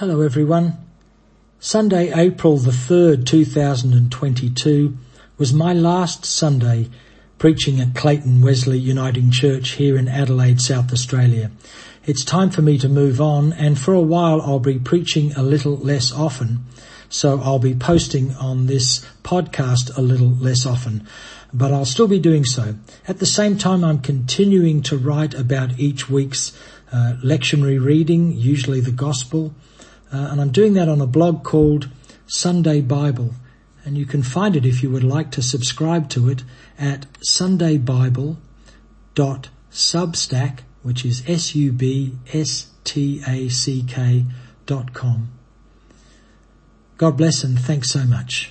Hello everyone. Sunday, April the 3rd, 2022 was my last Sunday preaching at Clayton Wesley Uniting Church here in Adelaide, South Australia. It's time for me to move on and for a while I'll be preaching a little less often. So I'll be posting on this podcast a little less often, but I'll still be doing so. At the same time, I'm continuing to write about each week's uh, lectionary reading, usually the gospel, uh, and I'm doing that on a blog called Sunday Bible. And you can find it if you would like to subscribe to it at sundaybible.substack, which is S-U-B-S-T-A-C-K dot com. God bless and thanks so much.